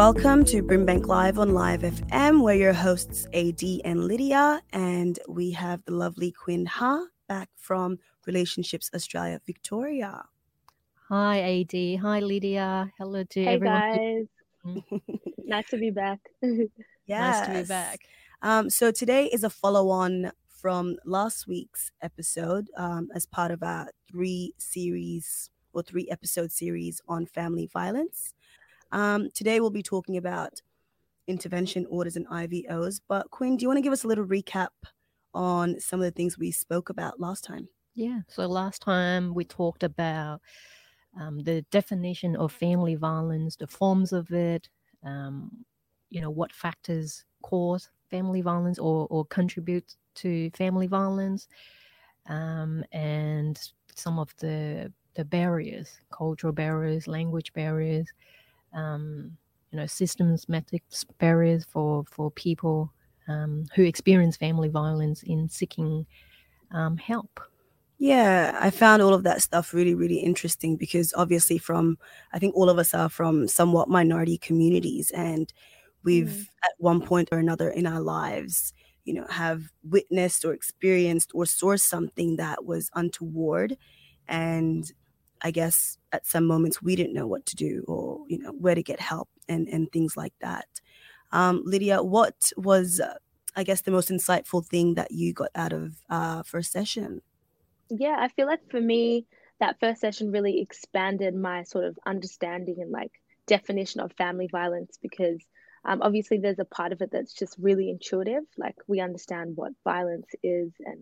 Welcome to Brimbank Live on Live FM. We're your hosts, AD and Lydia, and we have the lovely Quinn Ha back from Relationships Australia, Victoria. Hi, AD. Hi, Lydia. Hello to hey everyone. guys. nice to be back. Yes. Nice to be back. Um, so today is a follow-on from last week's episode um, as part of our three series or three episode series on family violence. Um, today we'll be talking about intervention orders and IVOs. But Quinn, do you want to give us a little recap on some of the things we spoke about last time? Yeah. So last time we talked about um, the definition of family violence, the forms of it, um, you know, what factors cause family violence or, or contribute to family violence, um, and some of the the barriers, cultural barriers, language barriers, um, you know, systematic barriers for for people um, who experience family violence in seeking um, help. Yeah, I found all of that stuff really, really interesting because obviously, from I think all of us are from somewhat minority communities, and we've Mm. at one point or another in our lives, you know, have witnessed or experienced or saw something that was untoward, and I guess at some moments we didn't know what to do or you know where to get help and and things like that. Um, Lydia, what was uh, I guess the most insightful thing that you got out of uh, first session? Yeah, I feel like for me, that first session really expanded my sort of understanding and like definition of family violence because um, obviously there's a part of it that's just really intuitive. Like we understand what violence is and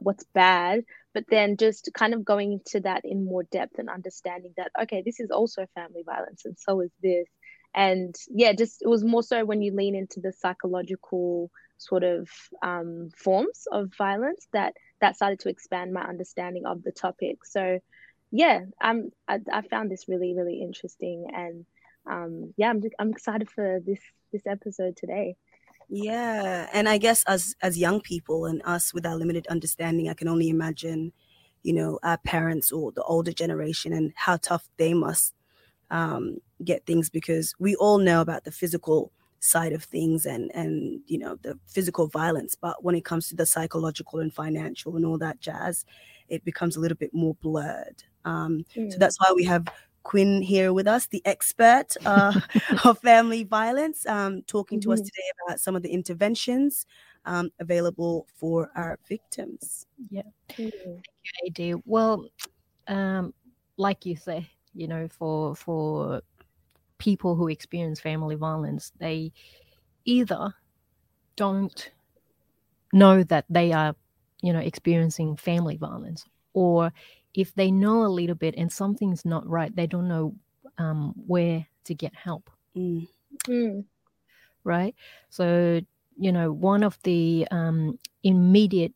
what's bad, but then just kind of going into that in more depth and understanding that, okay, this is also family violence and so is this. And yeah, just it was more so when you lean into the psychological sort of um, forms of violence that that started to expand my understanding of the topic. So yeah, I'm I, I found this really really interesting and um, yeah, I'm I'm excited for this this episode today. Yeah, and I guess as as young people and us with our limited understanding, I can only imagine, you know, our parents or the older generation and how tough they must um, get things because we all know about the physical side of things and and you know the physical violence, but when it comes to the psychological and financial and all that jazz, it becomes a little bit more blurred. Um, so Mm. that's why we have Quinn here with us, the expert uh, of family violence, um, talking to us Mhm. today about some of the interventions um, available for our victims. Mm. AD. Well, um, like you say, you know, for for people who experience family violence, they either don't know that they are, you know, experiencing family violence, or if they know a little bit and something's not right, they don't know um, where to get help Mm, Mm. right? So, you know, one of the um, immediate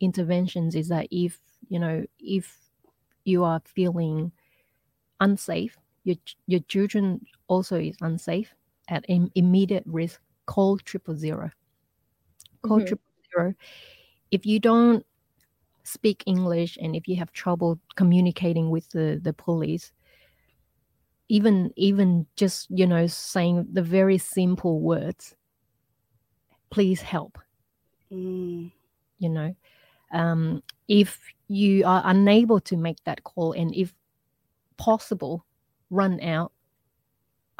interventions is that if, you know, if you are feeling unsafe, your, your children also is unsafe at im- immediate risk, call triple zero. Call Mhm. triple zero. If you don't speak English and if you have trouble communicating with the, the police, even even just you know saying the very simple words please help mm, you know um, if you are unable to make that call and if possible run out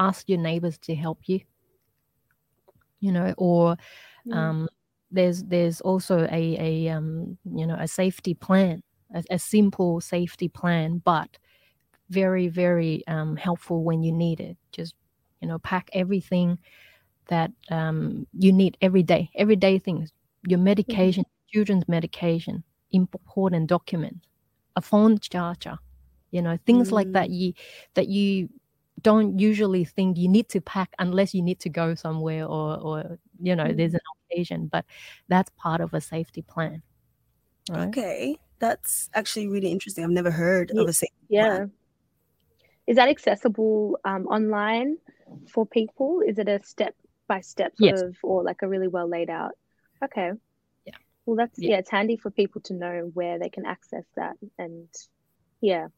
ask your neighbors to help you you know or Mm. There's there's also a a um, you know a safety plan a, a simple safety plan but very very um, helpful when you need it. Just you know pack everything that um, you need every day. Everyday things your medication children's medication important document a phone charger you know things like that you that you don't usually think you need to pack unless you need to go somewhere or or you know there's an occasion but that's part of a safety plan right Okay, that's actually really interesting. I've never heard Ye- of a safety Yeah. plan. Is that accessible um, online for people? Is it a step by step sort Yes. of, or like a really well laid out? Okay. Yeah. Well, that's Yeah. yeah. It's handy for people to know where they can access that, and yeah.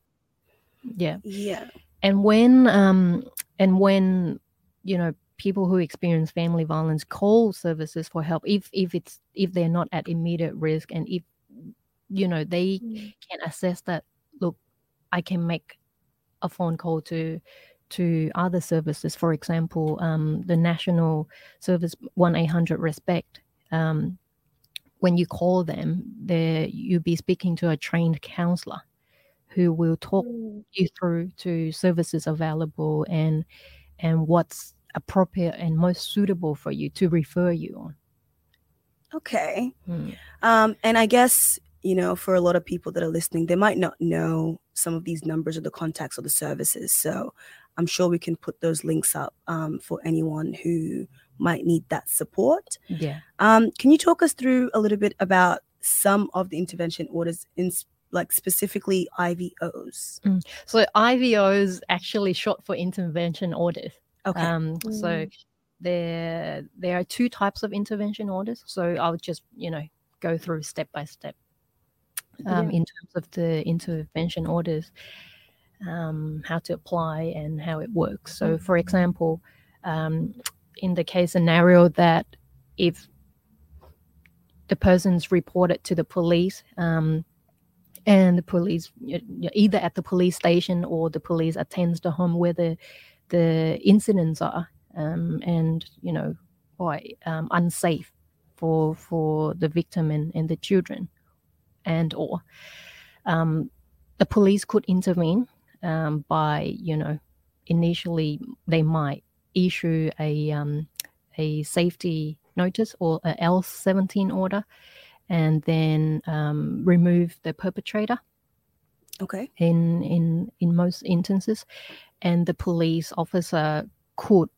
yeah Yeah. and when um and when you know people who experience family violence call services for help if if it's if they're not at immediate risk and if you know they Mm. can assess that look i can make a phone call to to other services for example um, the national service 1-800 respect um, when you call them there you'll be speaking to a trained counselor who will talk Mm. you through to services available and and what's appropriate and most suitable for you to refer you on. Okay. Mm. Um, and I guess, you know, for a lot of people that are listening, they might not know some of these numbers or the contacts or the services. So I'm sure we can put those links up um, for anyone who might need that support. Yeah. Um, can you talk us through a little bit about some of the intervention orders in like specifically IVOs? So IVOs actually short for intervention orders. Okay. Um, so Mm. there there are two types of intervention orders. So I'll just you know go through step by step um, Yeah. in terms of the intervention orders, um, how to apply and how it works. So for example, um, in the case scenario that if the person's reported to the police. Um, and the police y- y- either at the police station or the police attends the home where the the incidents are um, and you know quite um, unsafe for for the victim and, and the children and or um, the police could intervene um, by you know initially they might issue a um, a safety notice or a L17 order and then um, remove the perpetrator okay. in in in most instances and the police officer could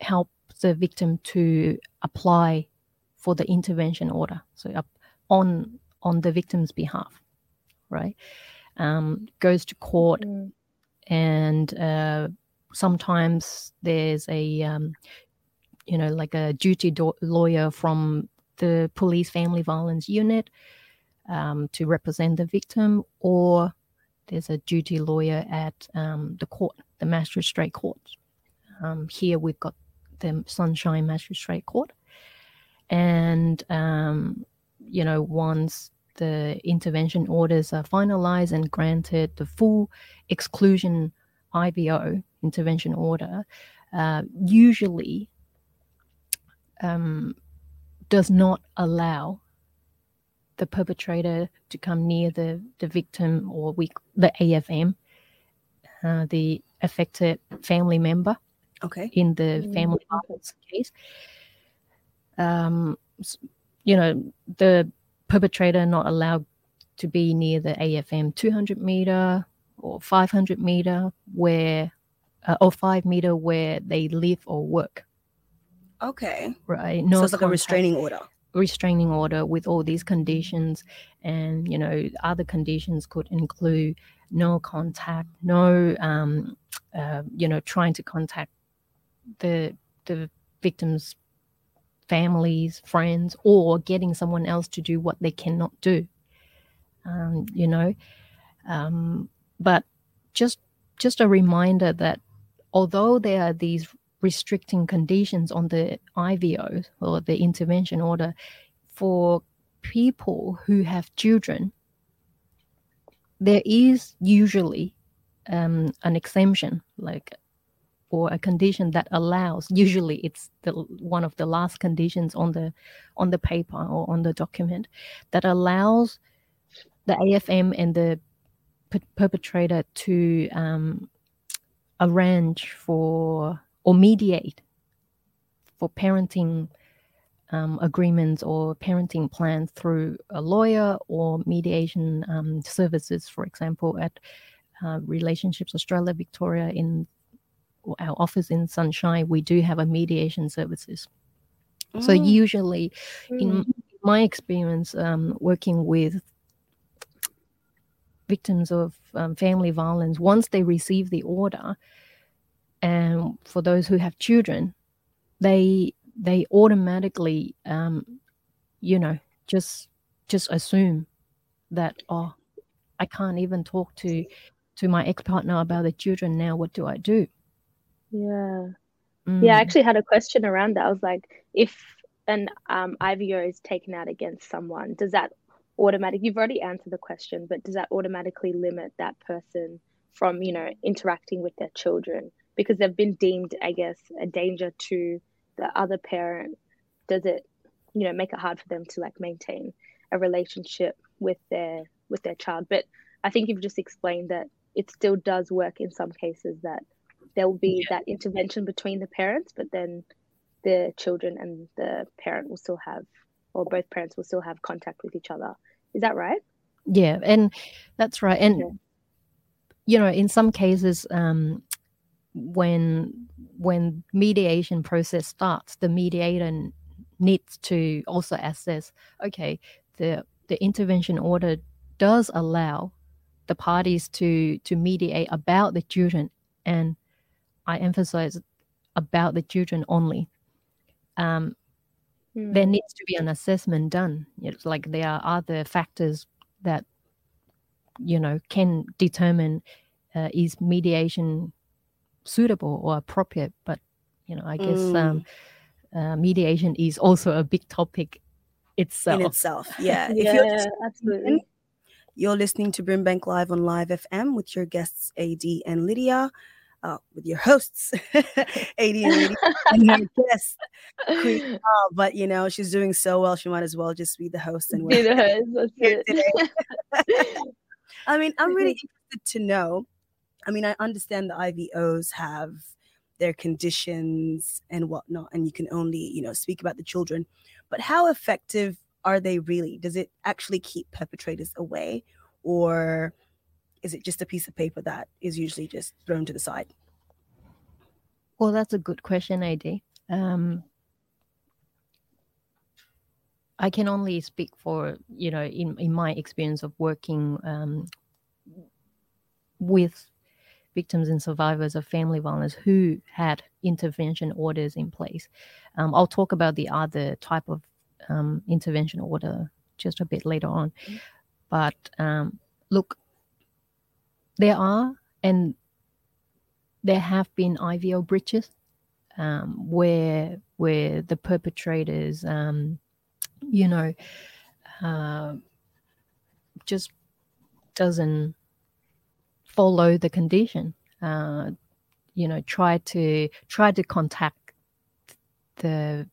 help the victim to apply for the intervention order. So up on on the victim's behalf right? Um, goes to court Mm. and uh, sometimes there's a um, you know like a duty do- lawyer from the police family violence unit um, to represent the victim or there's a duty lawyer at um, the court the magistrate court. Um, here we've got the sunshine magistrate court. And um, you know once the intervention orders are finalized and granted the full exclusion IVO intervention order uh, usually um, does not allow the perpetrator to come near the, the victim or we the AFM, uh, the affected family member Okay. in the Mm, family okay. violence case. Um, you know, the perpetrator not allowed to be near the AFM 200 meter or 500 meter where, uh, or five meter where they live or work. Okay. Right? so it's like a restraining order. Restraining order with all these conditions. And you know other conditions could include no contact no um, uh, you know trying to contact the the victims families friends or getting someone else to do what they cannot do. Um, you know um, but just just a reminder that although there are these restricting conditions on the IVO or the intervention order for people who have children, there is usually um, an exemption, like or a condition that allows. Usually, it's the one of the last conditions on the on the paper or on the document that allows the AFM and the per- perpetrator to um, arrange for or mediate for parenting um, agreements or parenting plans through a lawyer or mediation um, services, for example, at uh, Relationships Australia Victoria in our office in Sunshine, we do have a mediation services. So Mm, usually, in Mm. my experience, um, working with victims of um, family violence, once they receive the order, and for those who have children, they they automatically, um, you know, just just assume that oh, I can't even talk to to my ex partner about the children now. What do I do? Yeah. Mm. Yeah, I actually had a question around that. I was like, if an um, IVO is taken out against someone, does that automatic? You've already answered the question, but does that automatically limit that person from, you know, interacting with their children because they've been deemed, I guess, a danger to the other parent? Does it, you know, make it hard for them to like maintain a relationship with their with their child? But I think you've just explained that it still does work in some cases that there will be yeah. that intervention between the parents, but then the children and the parent will still have, or both parents will still have contact with each other. Is that right? Yeah, and that's right. And yeah. you know, in some cases, um, when when mediation process starts, the mediator needs to also assess. Okay, the the intervention order does allow the parties to to mediate about the children and I emphasize about the children only. Um, mm. There needs to be an assessment done. It's like there are other factors that you know can determine uh, is mediation suitable or appropriate. But you know, I guess mm. um, uh, mediation is also a big topic itself. In itself, yeah. yeah, you're absolutely. You're listening to Brimbank Live on Live FM with your guests AD and Lydia uh, with your hosts, AD and, and her guest, Queen. Uh, but you know, she's doing so well, she might as well just be the host and be the host. I mean, I'm really interested to know. I mean, I understand the IVOs have their conditions and whatnot, and you can only, you know, speak about the children. But how effective are they really? Does it actually keep perpetrators away, or is it just a piece of paper that is usually just thrown to the side? Well, that's a good question, AD. Um, I can only speak for you know in in my experience of working um, with victims and survivors of family violence who had intervention orders in place. Um, I'll talk about the other type of um, intervention order just a bit later on. Mm-hmm. But um, look, there are and there have been IVO breaches um, where where the perpetrators, um, you know, uh, just doesn't follow the condition. Uh, you know, try to try to contact the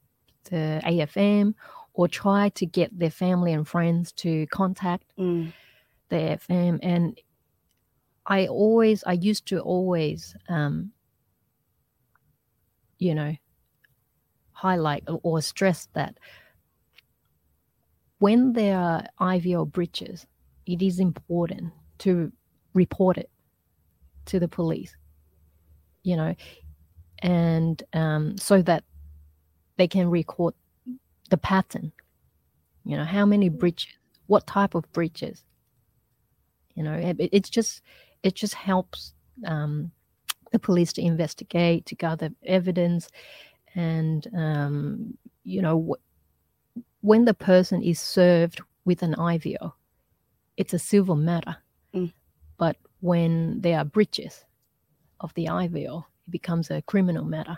the AFM or try to get their family and friends to contact mm. the AFM and I always, I used to always, um, you know, highlight or stress that when there are IVO breaches, it is important to report it to the police, you know, and um, so that they can record the pattern, you know, how many breaches, what type of breaches, you know, it, it's just it just helps um, the police to investigate, to gather evidence, and um, you know when the person is served with an IVO, it's a civil matter. Mm. But when there are breaches of the IVO, it becomes a criminal matter.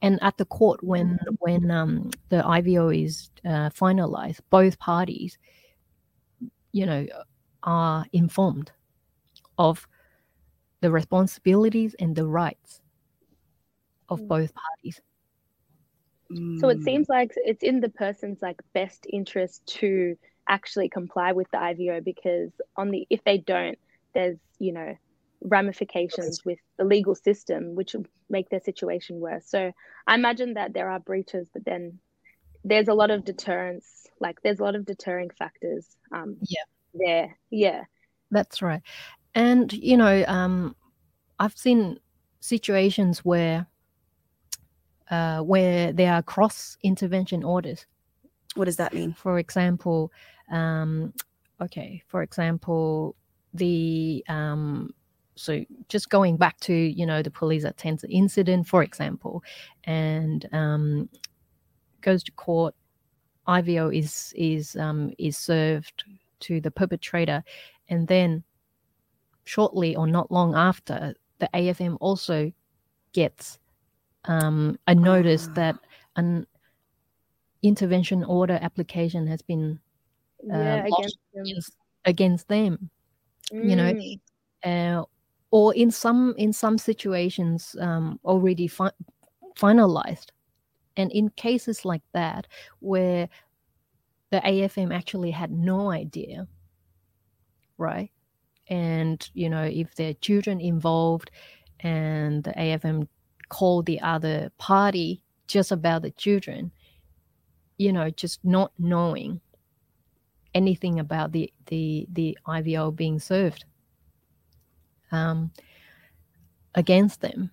And at the court, when when um, the IVO is uh, finalized, both parties, you know, are informed of the responsibilities and the rights of mm. both parties. So it seems like it's in the person's like best interest to actually comply with the IVO because on the if they don't, there's you know ramifications with the legal system which make their situation worse. So I imagine that there are breaches, but then there's a lot of deterrence. Like there's a lot of deterring factors. Um, yeah. There. Yeah. That's right. And you know, um, I've seen situations where uh, where there are cross intervention orders. What does that mean? For example, um, okay, for example, the um, so just going back to you know the police attends the incident, for example, and um, goes to court. IVO is is um, is served to the perpetrator, and then shortly or not long after, the AFM also gets um, I noticed that an intervention order application has been uh, yeah, against them. against, against them. You know, Mm. uh, or in some in some situations um, already fi- finalized, and in cases like that where the AFM actually had no idea, right? And you know, if there are children involved, and the AFM called the other party just about the children, you know, just not knowing anything about the the the IVO being served um, against them,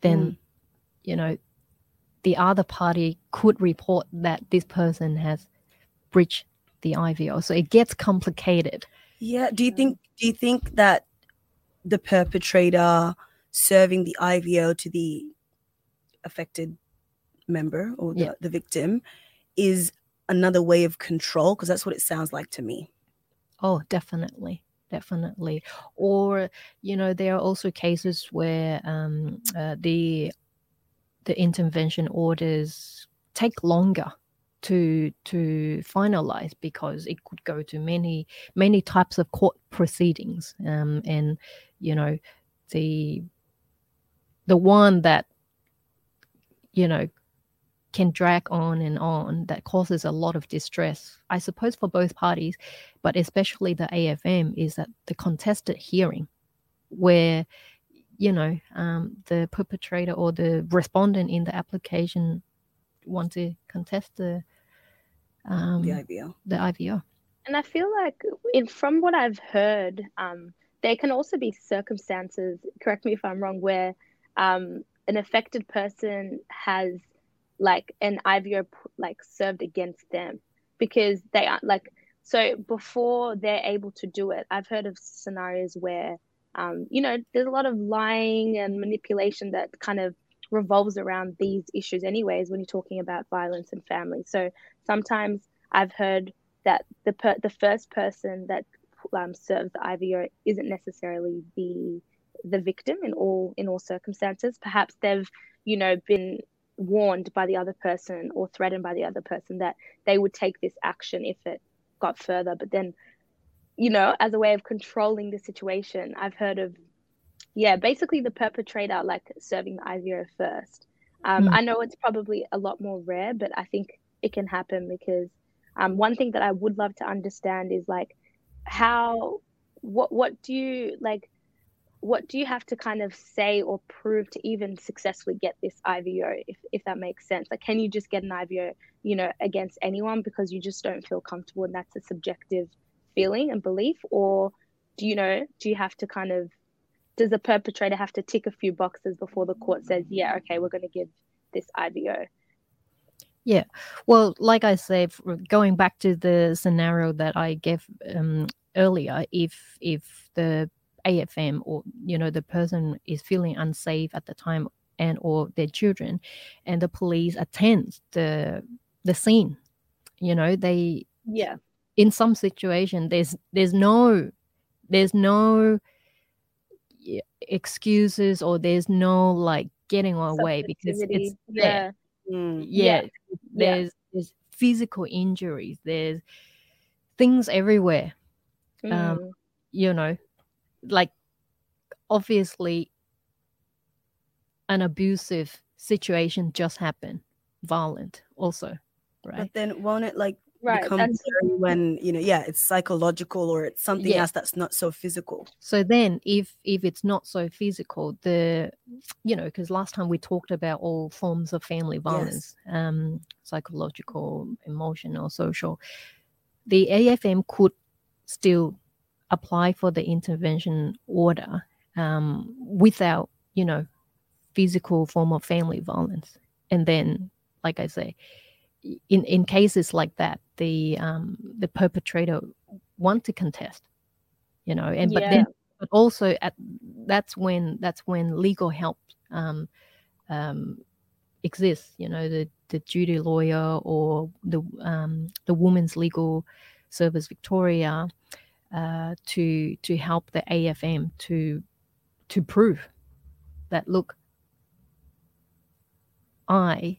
then you know the other party could report that this person has breached the IVO. So it gets complicated. Yeah. Do you think do you think that the perpetrator serving the IVO to the affected member or the, Yeah. the victim is another way of control? Because that's what it sounds like to me. Oh, definitely, definitely. Or you know, there are also cases where um, uh, the the intervention orders take longer to to finalize because it could go to many many types of court proceedings um, and you know the the one that you know can drag on and on that causes a lot of distress i suppose for both parties but especially the afm is that the contested hearing where you know um, the perpetrator or the respondent in the application want to contest the um, The IVO. the IVO. And I feel like, in from what I've heard, um, there can also be circumstances. Correct me if I'm wrong, where um, an affected person has like an IVO like served against them because they are like so before they're able to do it. I've heard of scenarios where um, you know there's a lot of lying and manipulation that kind of revolves around these issues anyways when you're talking about violence and family so sometimes i've heard that the per- the first person that um, serves the IVO isn't necessarily the the victim in all in all circumstances. Perhaps they've you know been warned by the other person or threatened by the other person that they would take this action if it got further. But then, you know, as a way of controlling the situation, I've heard of yeah, basically the perpetrator like serving the IVO first. Um, Mm. I know it's probably a lot more rare, but I think it can happen because um, one thing that I would love to understand is like how what what do you like what do you have to kind of say or prove to even successfully get this IVO if, if that makes sense? Like can you just get an IVO you know against anyone because you just don't feel comfortable and that's a subjective feeling and belief? Or do you know do you have to kind of does the perpetrator have to tick a few boxes before the court says yeah okay we're going to give this IVO Yeah. Well, like I said, going back to the scenario that I gave um, earlier, if if the AFM or you know the person is feeling unsafe at the time and or their children, and the police attends the the scene, you know they yeah. in some situation there's there's no there's no excuses or there's no like getting away because it's there. Yeah Mm. yeah, Yeah. there's there's physical injuries. There's things everywhere. Um, Mm. you know like obviously an abusive situation just happened. Violent also right? But then won't it like right become that's when you know yeah it's psychological or it's something Yeah. else that's not so physical? So then if if it's not so physical the you know because last time we talked about all forms of family violence um psychological emotional social the afm could still apply for the intervention order um, without you know physical form of family violence and then like i say in in cases like that the um the perpetrator want to contest you know and but then but also at that's when that's when legal help um, um, exists. You know, the the duty lawyer or the um, the Women's Legal Service Victoria uh, to to help the AFM to to prove that look, I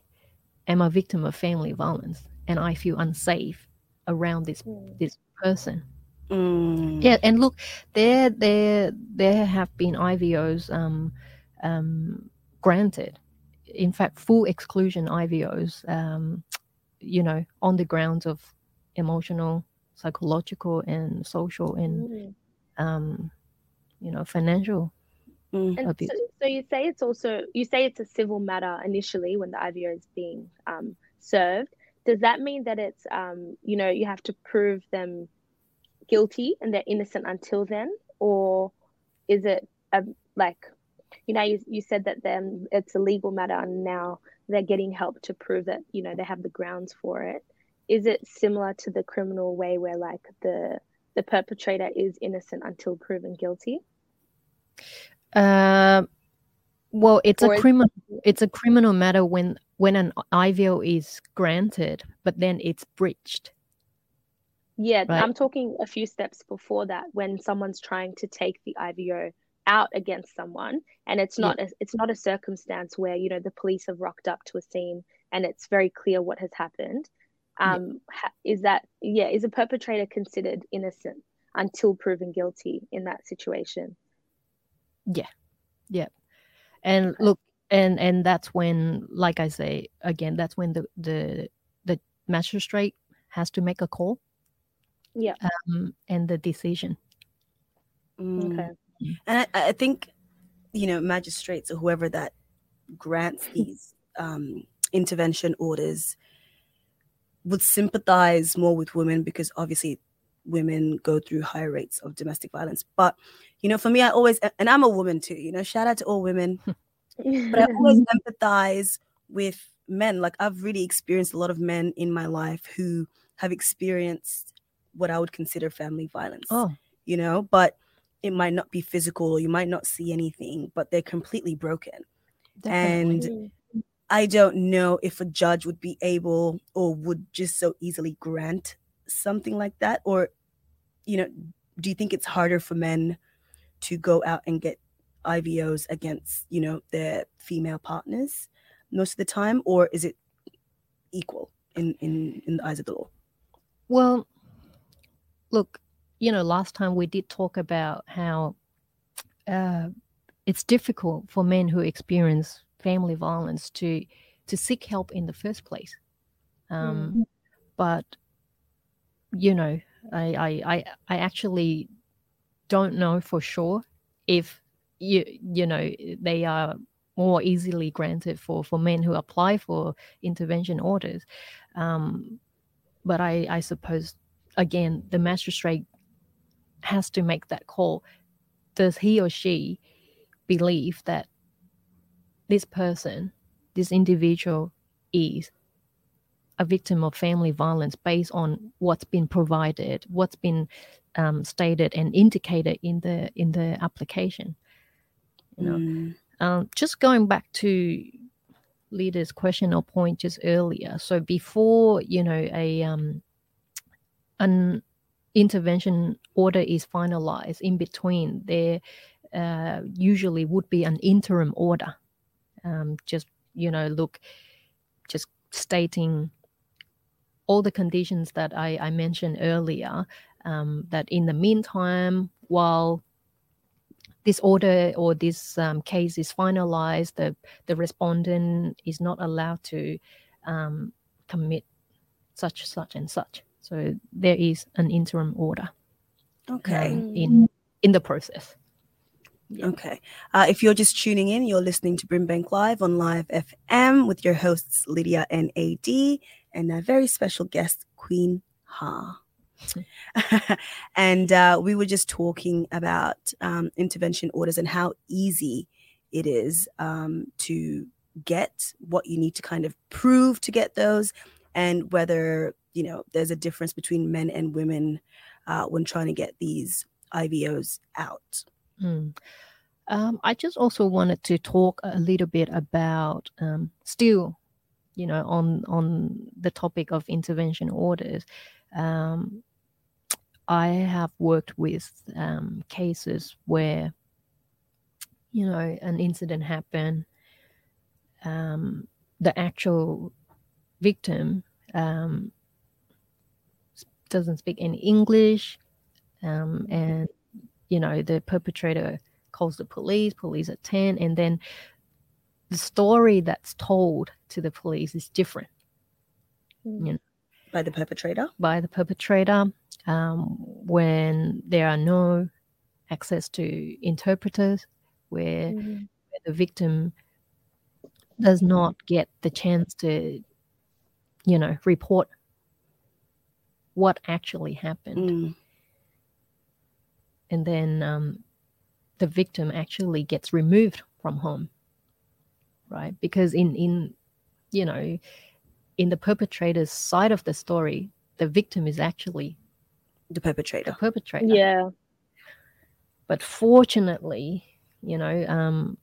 am a victim of family violence and I feel unsafe around this Mm. this person. Mm. Yeah, and look, there there there have been IVOs um, um, granted. In fact, full exclusion IVOs, um, you know, on the grounds of emotional, psychological, and social, and Mm. um, you know, financial Mm. And abuse. so, so you say it's also you say it's a civil matter initially when the IVO is being um, served. Does that mean that it's um, you know you have to prove them guilty and they're innocent until then, or is it a, like you know you, you said that then it's a legal matter and now they're getting help to prove that you know they have the grounds for it. Is it similar to the criminal way where like the the perpetrator is innocent until proven guilty? Um, well, it's Or a criminal. It's a criminal matter when when an IVO is granted, but then it's breached. Yeah, Right. I'm talking a few steps before that when someone's trying to take the IVO out against someone and it's Yeah. not a, it's not a circumstance where you know the police have rocked up to a scene and it's very clear what has happened. Yeah. Um, ha- is that yeah, is a perpetrator considered innocent until proven guilty in that situation? Yeah yeah and look, and and that's when, like I say again, that's when the the the magistrate has to make a call Yeah. um, and the decision. Mm. Okay. And I, I think, you know, magistrates or whoever that grants these um, intervention orders would sympathize more with women because obviously women go through higher rates of domestic violence. But, you know, for me, I always, and I'm a woman too, you know, shout out to all women, but I always empathize with men. Like I've really experienced a lot of men in my life who have experienced what I would consider family violence Oh, you know, but it might not be physical or you might not see anything, but they're completely broken. definitely. And I don't know if a judge would be able or would just so easily grant something like that. Or, you know, do you think it's harder for men to go out and get IVOs against, you know, their female partners most of the time? Or is it equal in, in, in the eyes of the law? Well, look, you know, last time we did talk about how uh, it's difficult for men who experience family violence to to seek help in the first place. Um, But you know, I, I I I actually don't know for sure if you you know they are more easily granted for for men who apply for intervention orders. Um, but I I suppose again the magistrate has to make that call. Does he or she believe that this person, this individual, is a victim of family violence based on what's been provided, what's been um, stated and indicated in the in the application? You know, Mm, um, just going back to Lydia's question or point just earlier. So before you know a um, an intervention order is finalized, in between there uh, usually would be an interim order. Um, just you know, look, just stating all the conditions that I, I mentioned earlier. Um, that in the meantime, while this order or this um, case is finalized, the, the respondent is not allowed to um, commit such, such, and such. So there is an interim order okay. um, in in the process. Okay. Uh, if you're just tuning in, you're listening to Brimbank Live on Live FM with your hosts Lydia and AD and a very special guest, Queen Ha. and uh, we were just talking about um, intervention orders and how easy it is um, to get what you need to kind of prove to get those, and whether you know there's a difference between men and women uh, when trying to get these IVOs out. Mm. Um, I just also wanted to talk a little bit about um, still, you know, on on the topic of intervention orders. Um, I have worked with um, cases where, you know, an incident happened. Um, the actual victim um, doesn't speak any English, um, and you know the perpetrator calls the police. Police attend, and then the story that's told to the police is different. Mm. You know, by the perpetrator. by the perpetrator um, when there are no access to interpreters, where Mhm. the victim does not get the chance to, you know, report what actually happened. Mm. And then um, the victim actually gets removed from home, right? Because in, in, you know, in the perpetrator's side of the story, the victim is actually The the perpetrator. perpetrator. Yeah. But fortunately, you know, um,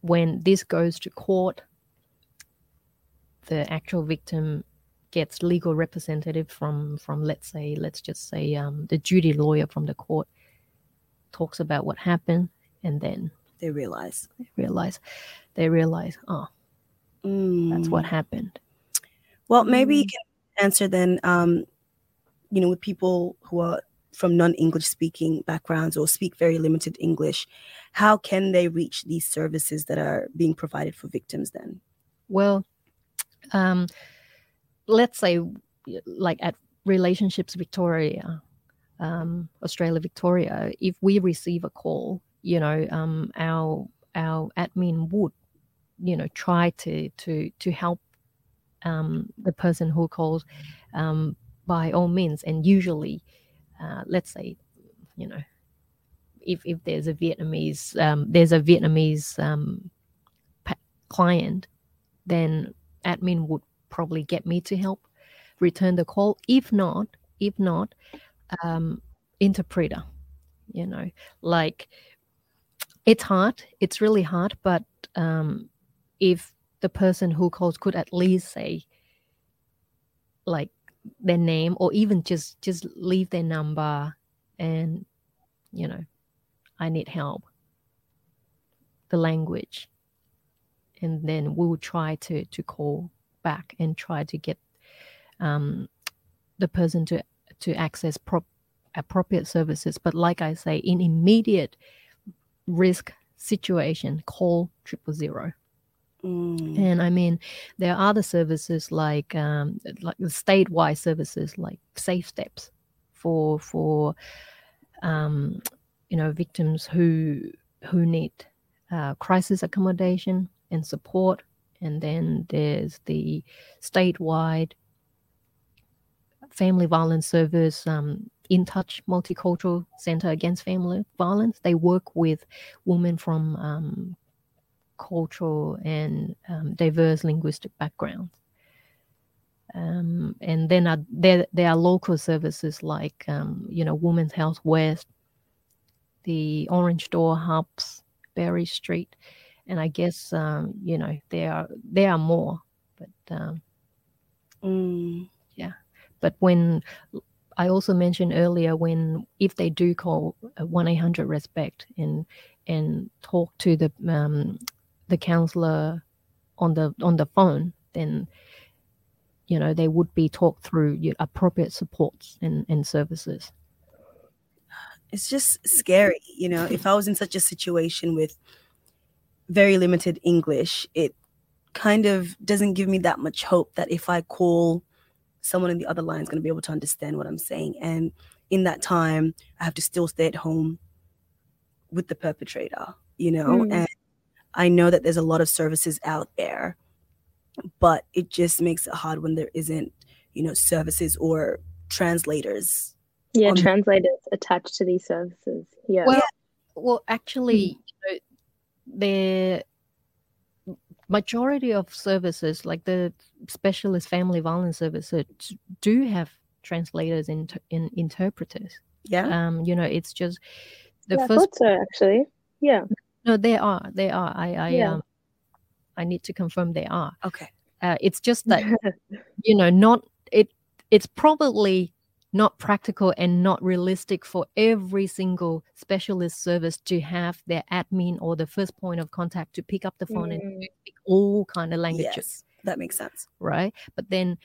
when this goes to court, the actual victim gets legal representative from from let's say let's just say um, the duty lawyer from the court talks about what happened and then They realize. they realize they realize oh that's what Mm. happened Well, maybe you Mm. can answer then. Um, you know, with people who are from non-English speaking backgrounds or speak very limited English, how can they reach these services that are being provided for victims? Then. Well, um, let's say, like at Relationships Victoria, um, Australia Victoria, if we receive a call, you know, um, our our admin would, you know, try to to to help um, the person who calls um, by all means, and usually, uh, let's say, you know, if if there's a Vietnamese um, there's a Vietnamese um, client, then admin would probably get me to help return the call. If not, if not, um, interpreter. You know, like it's hard. It's really hard. But um, if the person who calls could at least say, like their name, or even just just leave their number, and you know, I need help. The language and then we will try to to call back and try to get um, the person to to access prop, appropriate services. But like I say, in immediate risk situation, call triple zero. Mm. And I mean, there are other services like um, like the statewide services like Safe Steps for for um, you know victims who who need uh, crisis accommodation and support. And then there's the statewide family violence service, um, In Touch Multicultural Center Against Family Violence. They work with women from um, cultural and um, diverse linguistic backgrounds. Um, and then there, there are local services like, um, you know, Women's Health West, the Orange Door Hubs, Berry Street and I guess um, you know there are there are more, but um, Mm. but when I also mentioned earlier when if they do call one eight hundred respect and and talk to the um, the counselor on the on the phone, then you know they would be talked through you know, appropriate supports and, and services. It's just scary, you know. If I was in such a situation with very limited English, it kind of doesn't give me that much hope that if I call someone in the other line is going to be able to understand what I'm saying. And in that time, I have to still stay at home with the perpetrator, you know? Mm. And I know that there's a lot of services out there, but it just makes it hard when there isn't, you know, services or translators. Yeah, On- translators attached to these services. Yeah. Well, well, actually, you know, the majority of services, like the specialist family violence services, do have translators and in, interpreters. Yeah. Um, you know, it's just the yeah, I first. thought so actually. Yeah. No, there are, there are. I, I, Yeah. um, I need to confirm there are. Okay. Uh, it's just that you know, not it. It's probably not practical and not realistic for every single specialist service to have their admin or the first point of contact to pick up the phone mm. and speak all kind of languages. Yes, that makes sense, right? But then,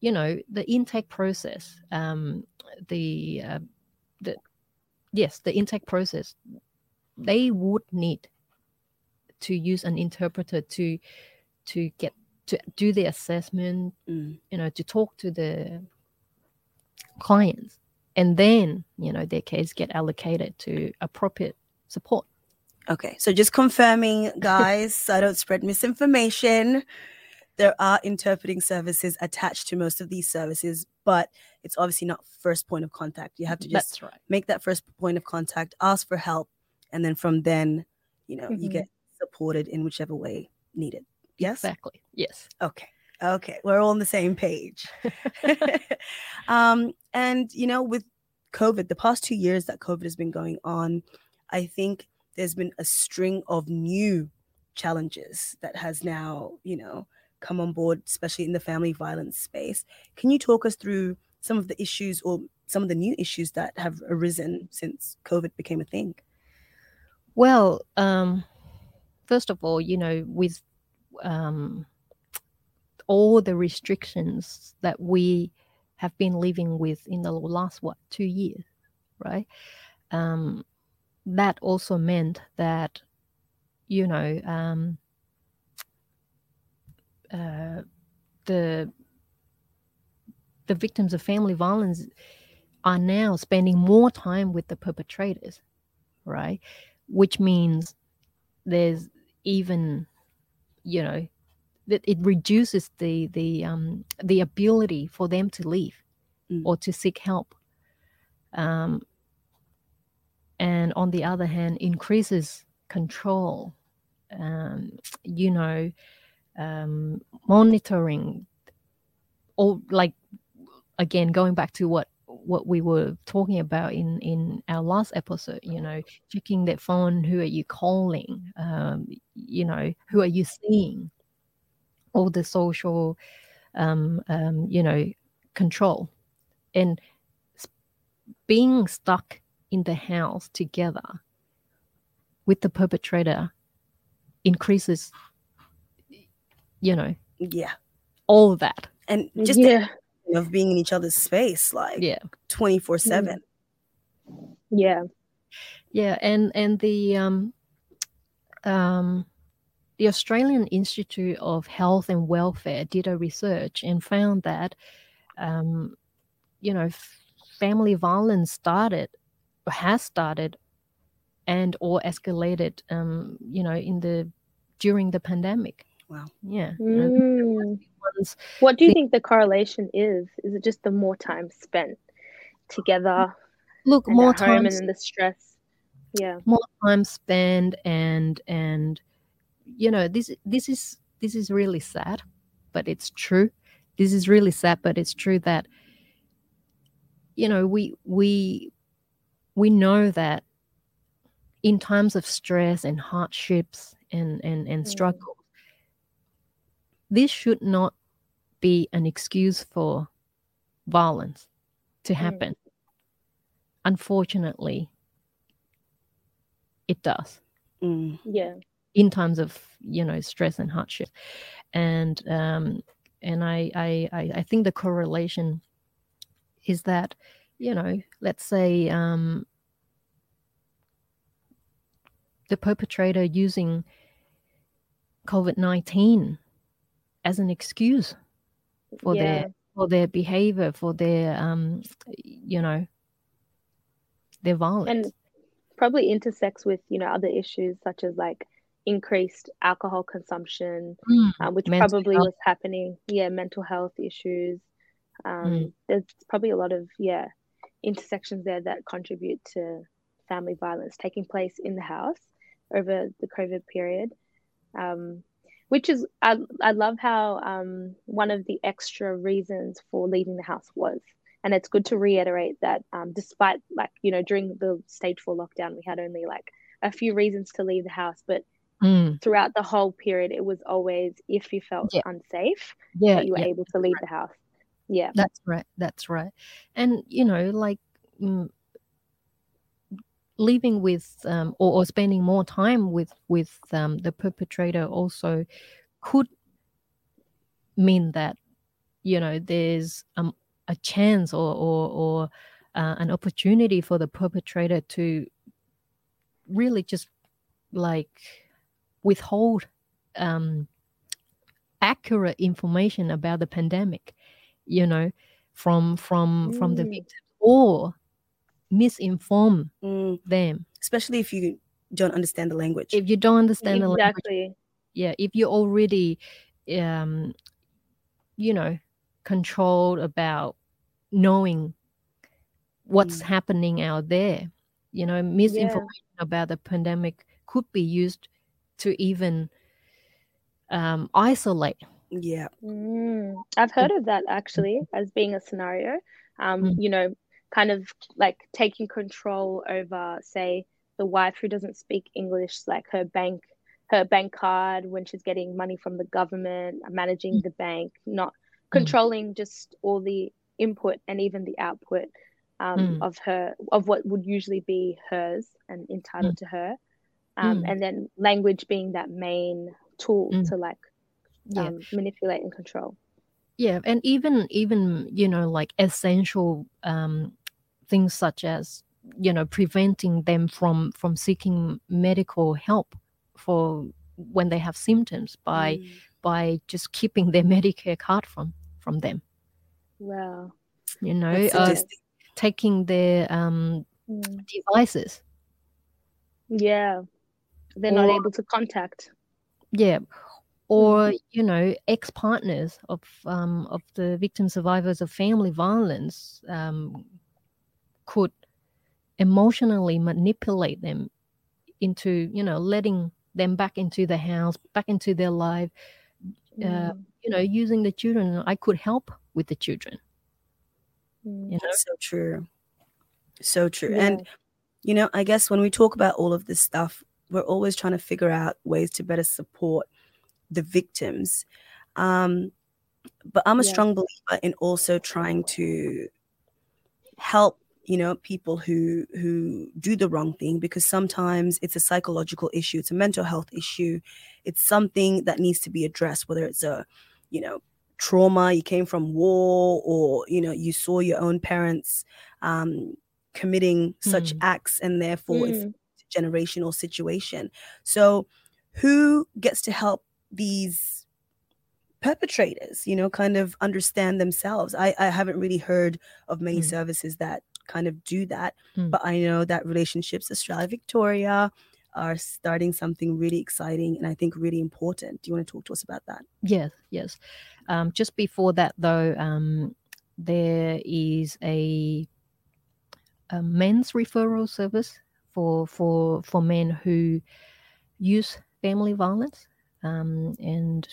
you know, the intake process, um, the uh, the yes, the intake process, they would need to use an interpreter to to get to do the assessment, mm. you know, to talk to the clients. And then you know their case get allocated to appropriate support. Okay so just confirming guys so i don't spread misinformation. There are interpreting services attached to most of these services but it's obviously not first point of contact. You have to just right. make that first point of contact ask for help and then from then you know mm-hmm. you get supported in whichever way needed. Yes? Exactly. Yes. Okay Okay, we're all on the same page. um, and you know, with COVID, the past two years that COVID has been going on, I think there's been a string of new challenges that has now, you know, come on board, especially in the family violence space. Can you talk us through some of the issues or some of the new issues that have arisen since COVID became a thing? Well, um, first of all, you know, with um, all the restrictions that we have been living with in the last what two years right? Um, that also meant that you know um, uh, the the victims of family violence are now spending more time with the perpetrators right? Which means there's even you know that it reduces the the um, the ability for them to leave mm. or to seek help. Um, and on the other hand, increases control. Um, you know, um, monitoring, or like again going back to what what we were talking about in in our last episode you know checking that phone who are you calling um, you know who are you seeing all the social, um, um, you know, control, and being stuck in the house together with the perpetrator increases, you know, yeah, all of that, and just yeah. of being in each other's space, like yeah, twenty four seven. Yeah, yeah, and and the um um the Australian Institute of Health and Welfare did a research and found that, um, you know, family violence started or has started and or escalated, um, you know, in the during the pandemic. Wow. Yeah. Mm. What do you the, think the correlation is? Is it just the more time spent together? Look, more time and the stress. Yeah. More time spent and and you know this this is this is really sad but it's true this is really sad but it's true that you know we we we know that in times of stress and hardships and and and mm. struggle this should not be an excuse for violence to mm. happen mm. unfortunately it does mm. yeah in times of you know stress and hardship and um and I, I i think the correlation is that you know let's say um the perpetrator using covid-19 as an excuse for yeah. their for their behavior for their um you know their violence and probably intersects with you know other issues such as like increased alcohol consumption, mm, um, which probably health. was happening. Yeah, mental health issues. Um, mm. There's probably a lot of yeah intersections there that contribute to family violence taking place in the house over the COVID period. Um, which is I, I love how um, one of the extra reasons for leaving the house was and it's good to reiterate that um, despite like you know during the stage four lockdown we had only like a few reasons to leave the house but mm. throughout the whole period it was always if you felt yeah. unsafe yeah that you were yeah. able to leave the house Yeah. That's right. That's right. And you know, like mm, living with um, or, or spending more time with with um, the perpetrator also could mean that you know there's um, a chance or or, or uh, an opportunity for the perpetrator to really just like withhold um, accurate information about the pandemic you know from from mm. from the Mm. victims or misinform Mm, them especially if you don't understand the language. if you don't understand the language Exactly. yeah if you're already um you know controlled about knowing what's Mm. happening out there you know misinformation about the pandemic could be used to even um isolate yeah. Mm, I've heard of that actually as being a scenario. Um, Mm. you know, kind of like taking control over, say, the wife who doesn't speak English, like her bank, her bank card when she's getting money from the government, managing the bank, not controlling just all the input and even the output um, Mm. of her of what would usually be hers and entitled to her. Um, Mm. and then language being that main tool Mm. to like yeah um, manipulate and control. yeah and even even you know like essential um things such as you know preventing them from from seeking medical help for when they have symptoms by Mm. by just keeping their medicare card from from them Wow. you know uh, taking their um Mm. devices Yeah. They're not able to contact. yeah or you know ex-partners of um of the victim survivors of family violence um could emotionally manipulate them into you know letting them back into the house back into their life uh, Mm. you know using the children i could help with the children Mm. you know So true. So true. Yeah. And you know, I guess when we talk about all of this stuff, we're always trying to figure out ways to better support the victims. Um, but I'm a Yeah. strong believer in also trying to help, you know, people who who do the wrong thing because sometimes it's a psychological issue, it's a mental health issue, it's something that needs to be addressed, whether it's a, you know, trauma, you came from war, or you know, you saw your own parents um, committing such Mm. acts, and therefore it's Mm. Generational situation. So, who gets to help these perpetrators, you know, kind of understand themselves? I, I haven't really heard of many Mm. services that kind of do that, Mm. but I know that Relationships Australia Victoria are starting something really exciting and I think really important. Do you want to talk to us about that? Yes, yes. Um, just before that, though, um, there is a, a men's referral service for for for men who use family violence, um, and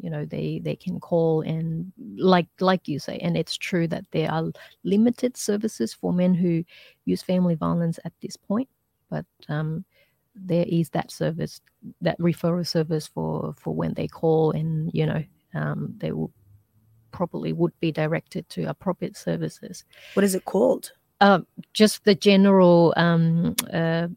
you know they they can call and like like you say, and it's true that there are limited services for men who use family violence at this point, but um, there is that service that referral service for for when they call and you know um, they will probably would be directed to appropriate services What is it called? Um, just the general um, uh,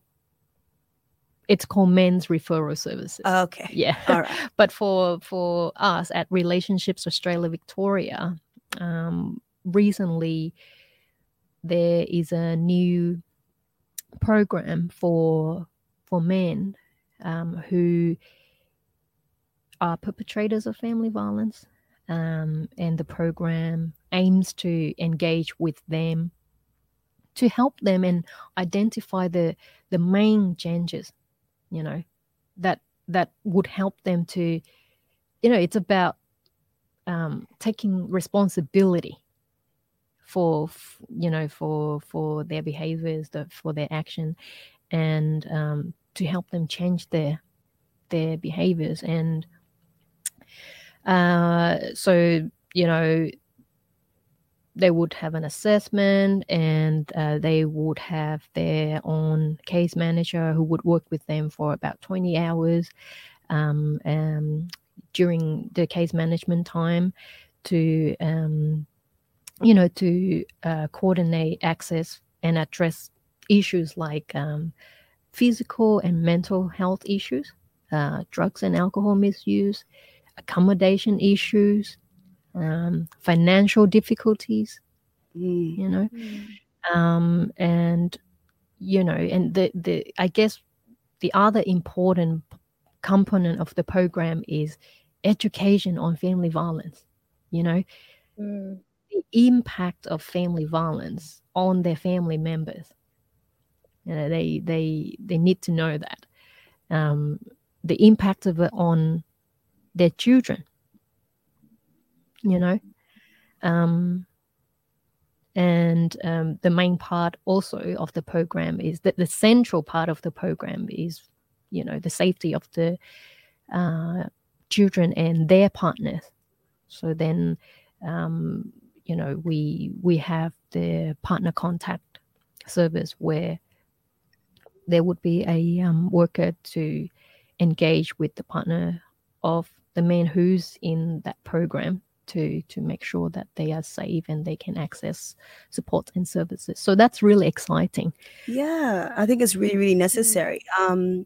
it's called men's referral services Okay. yeah All right. but for for us at relationships australia victoria um, recently there is a new program for for men um, who are perpetrators of family violence um, and the program aims to engage with them to help them and identify the the main changes you know that that would help them to you know it's about um, taking responsibility for you know for for their behaviors the, for their action and um, to help them change their their behaviors and uh, so you know they would have an assessment and uh, they would have their own case manager who would work with them for about 20 hours um, um, during the case management time to um, you know, to uh, coordinate access and address issues like um, physical and mental health issues, uh, drugs and alcohol misuse, accommodation issues, um, financial difficulties, Mm. you know, Mm. um, and you know, and the the I guess the other important component of the program is education on family violence. You know, Mm. the impact of family violence on their family members. You know, they they they need to know that um, the impact of it on their children. You know, um, and um, the main part also of the program is that the central part of the program is, you know, the safety of the uh, children and their partners. So then um, you know we we have the partner contact service where there would be a um, worker to engage with the partner of the man who's in that program to to make sure that they are safe and they can access support and services so that's really exciting Yeah, I think it's really, really necessary. Um,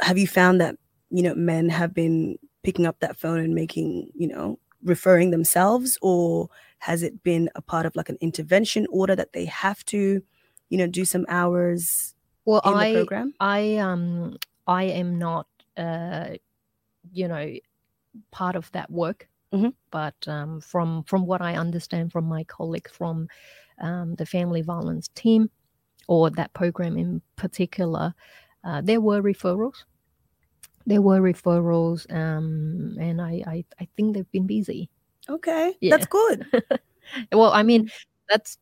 have you found that you know men have been picking up that phone and making you know referring themselves, or has it been a part of like an intervention order that they have to, you know, do some hours well in the i program? I um I am not uh you know part of that work, Mhm. but um, from from what I understand from my colleague from um, the family violence team or that program in particular, uh, there were referrals. There were referrals, um, and I, I I think they've been busy. Okay, Yeah. that's good. Well, I mean, that's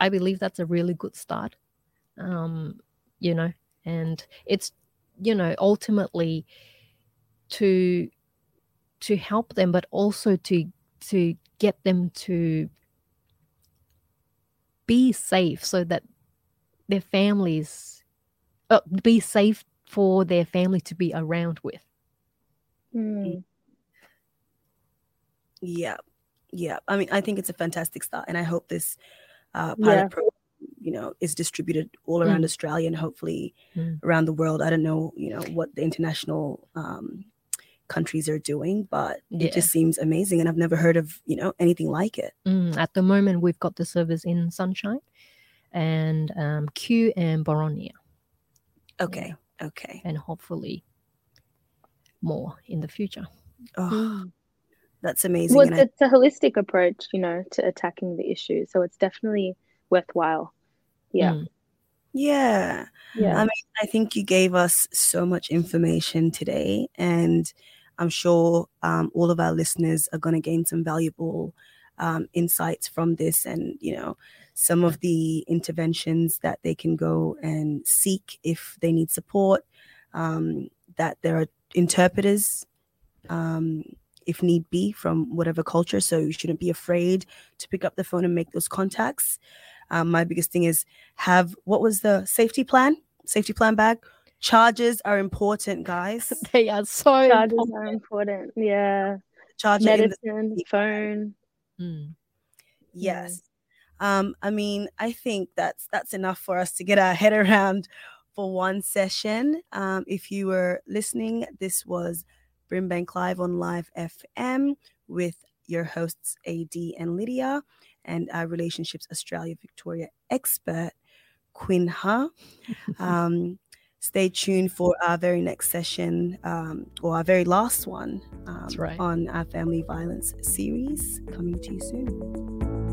I believe that's a really good start. Um, you know, and it's you know ultimately to to help them, but also to to get them to be safe so that their families uh, be safe for their family to be around with. Mm. Yeah, yeah. I mean, I think it's a fantastic start, and I hope this uh, pilot Yeah. program, you know, is distributed all around Australia and hopefully Mm. around the world. I don't know, you know, what the international um, countries are doing, but Yeah. it just seems amazing, and I've never heard of you know anything like it. Mm, at the moment, we've got the servers in Sunshine and um, Kew and Boronia. Okay, okay. and hopefully more in the future. Oh, Mm. that's amazing. Well, and I- it's a holistic approach, you know, to attacking the issue. So it's definitely worthwhile. Yeah. Mm, yeah. Yeah. I mean, I think you gave us so much information today, and I'm sure um, all of our listeners are going to gain some valuable um, insights from this, and you know, some of the interventions that they can go and seek if they need support. Um, that there are interpreters, um, if need be, from whatever culture. So you shouldn't be afraid to pick up the phone and make those contacts. Um, my biggest thing is have what was the safety plan? Safety plan bag. Charges are important, guys. They are so Charges important. are important. Yeah. Charger in the Medicine, phone. Mm, Yes. Um, I mean, I think that's that's enough for us to get our head around for one session. Um, if you were listening, this was Brimbank Live on Live FM with your hosts AD and Lydia and our Relationships Australia Victoria expert Quinn Ha. Um, stay tuned for our very next session um, or our very last one um, right. on our family violence series coming to you soon.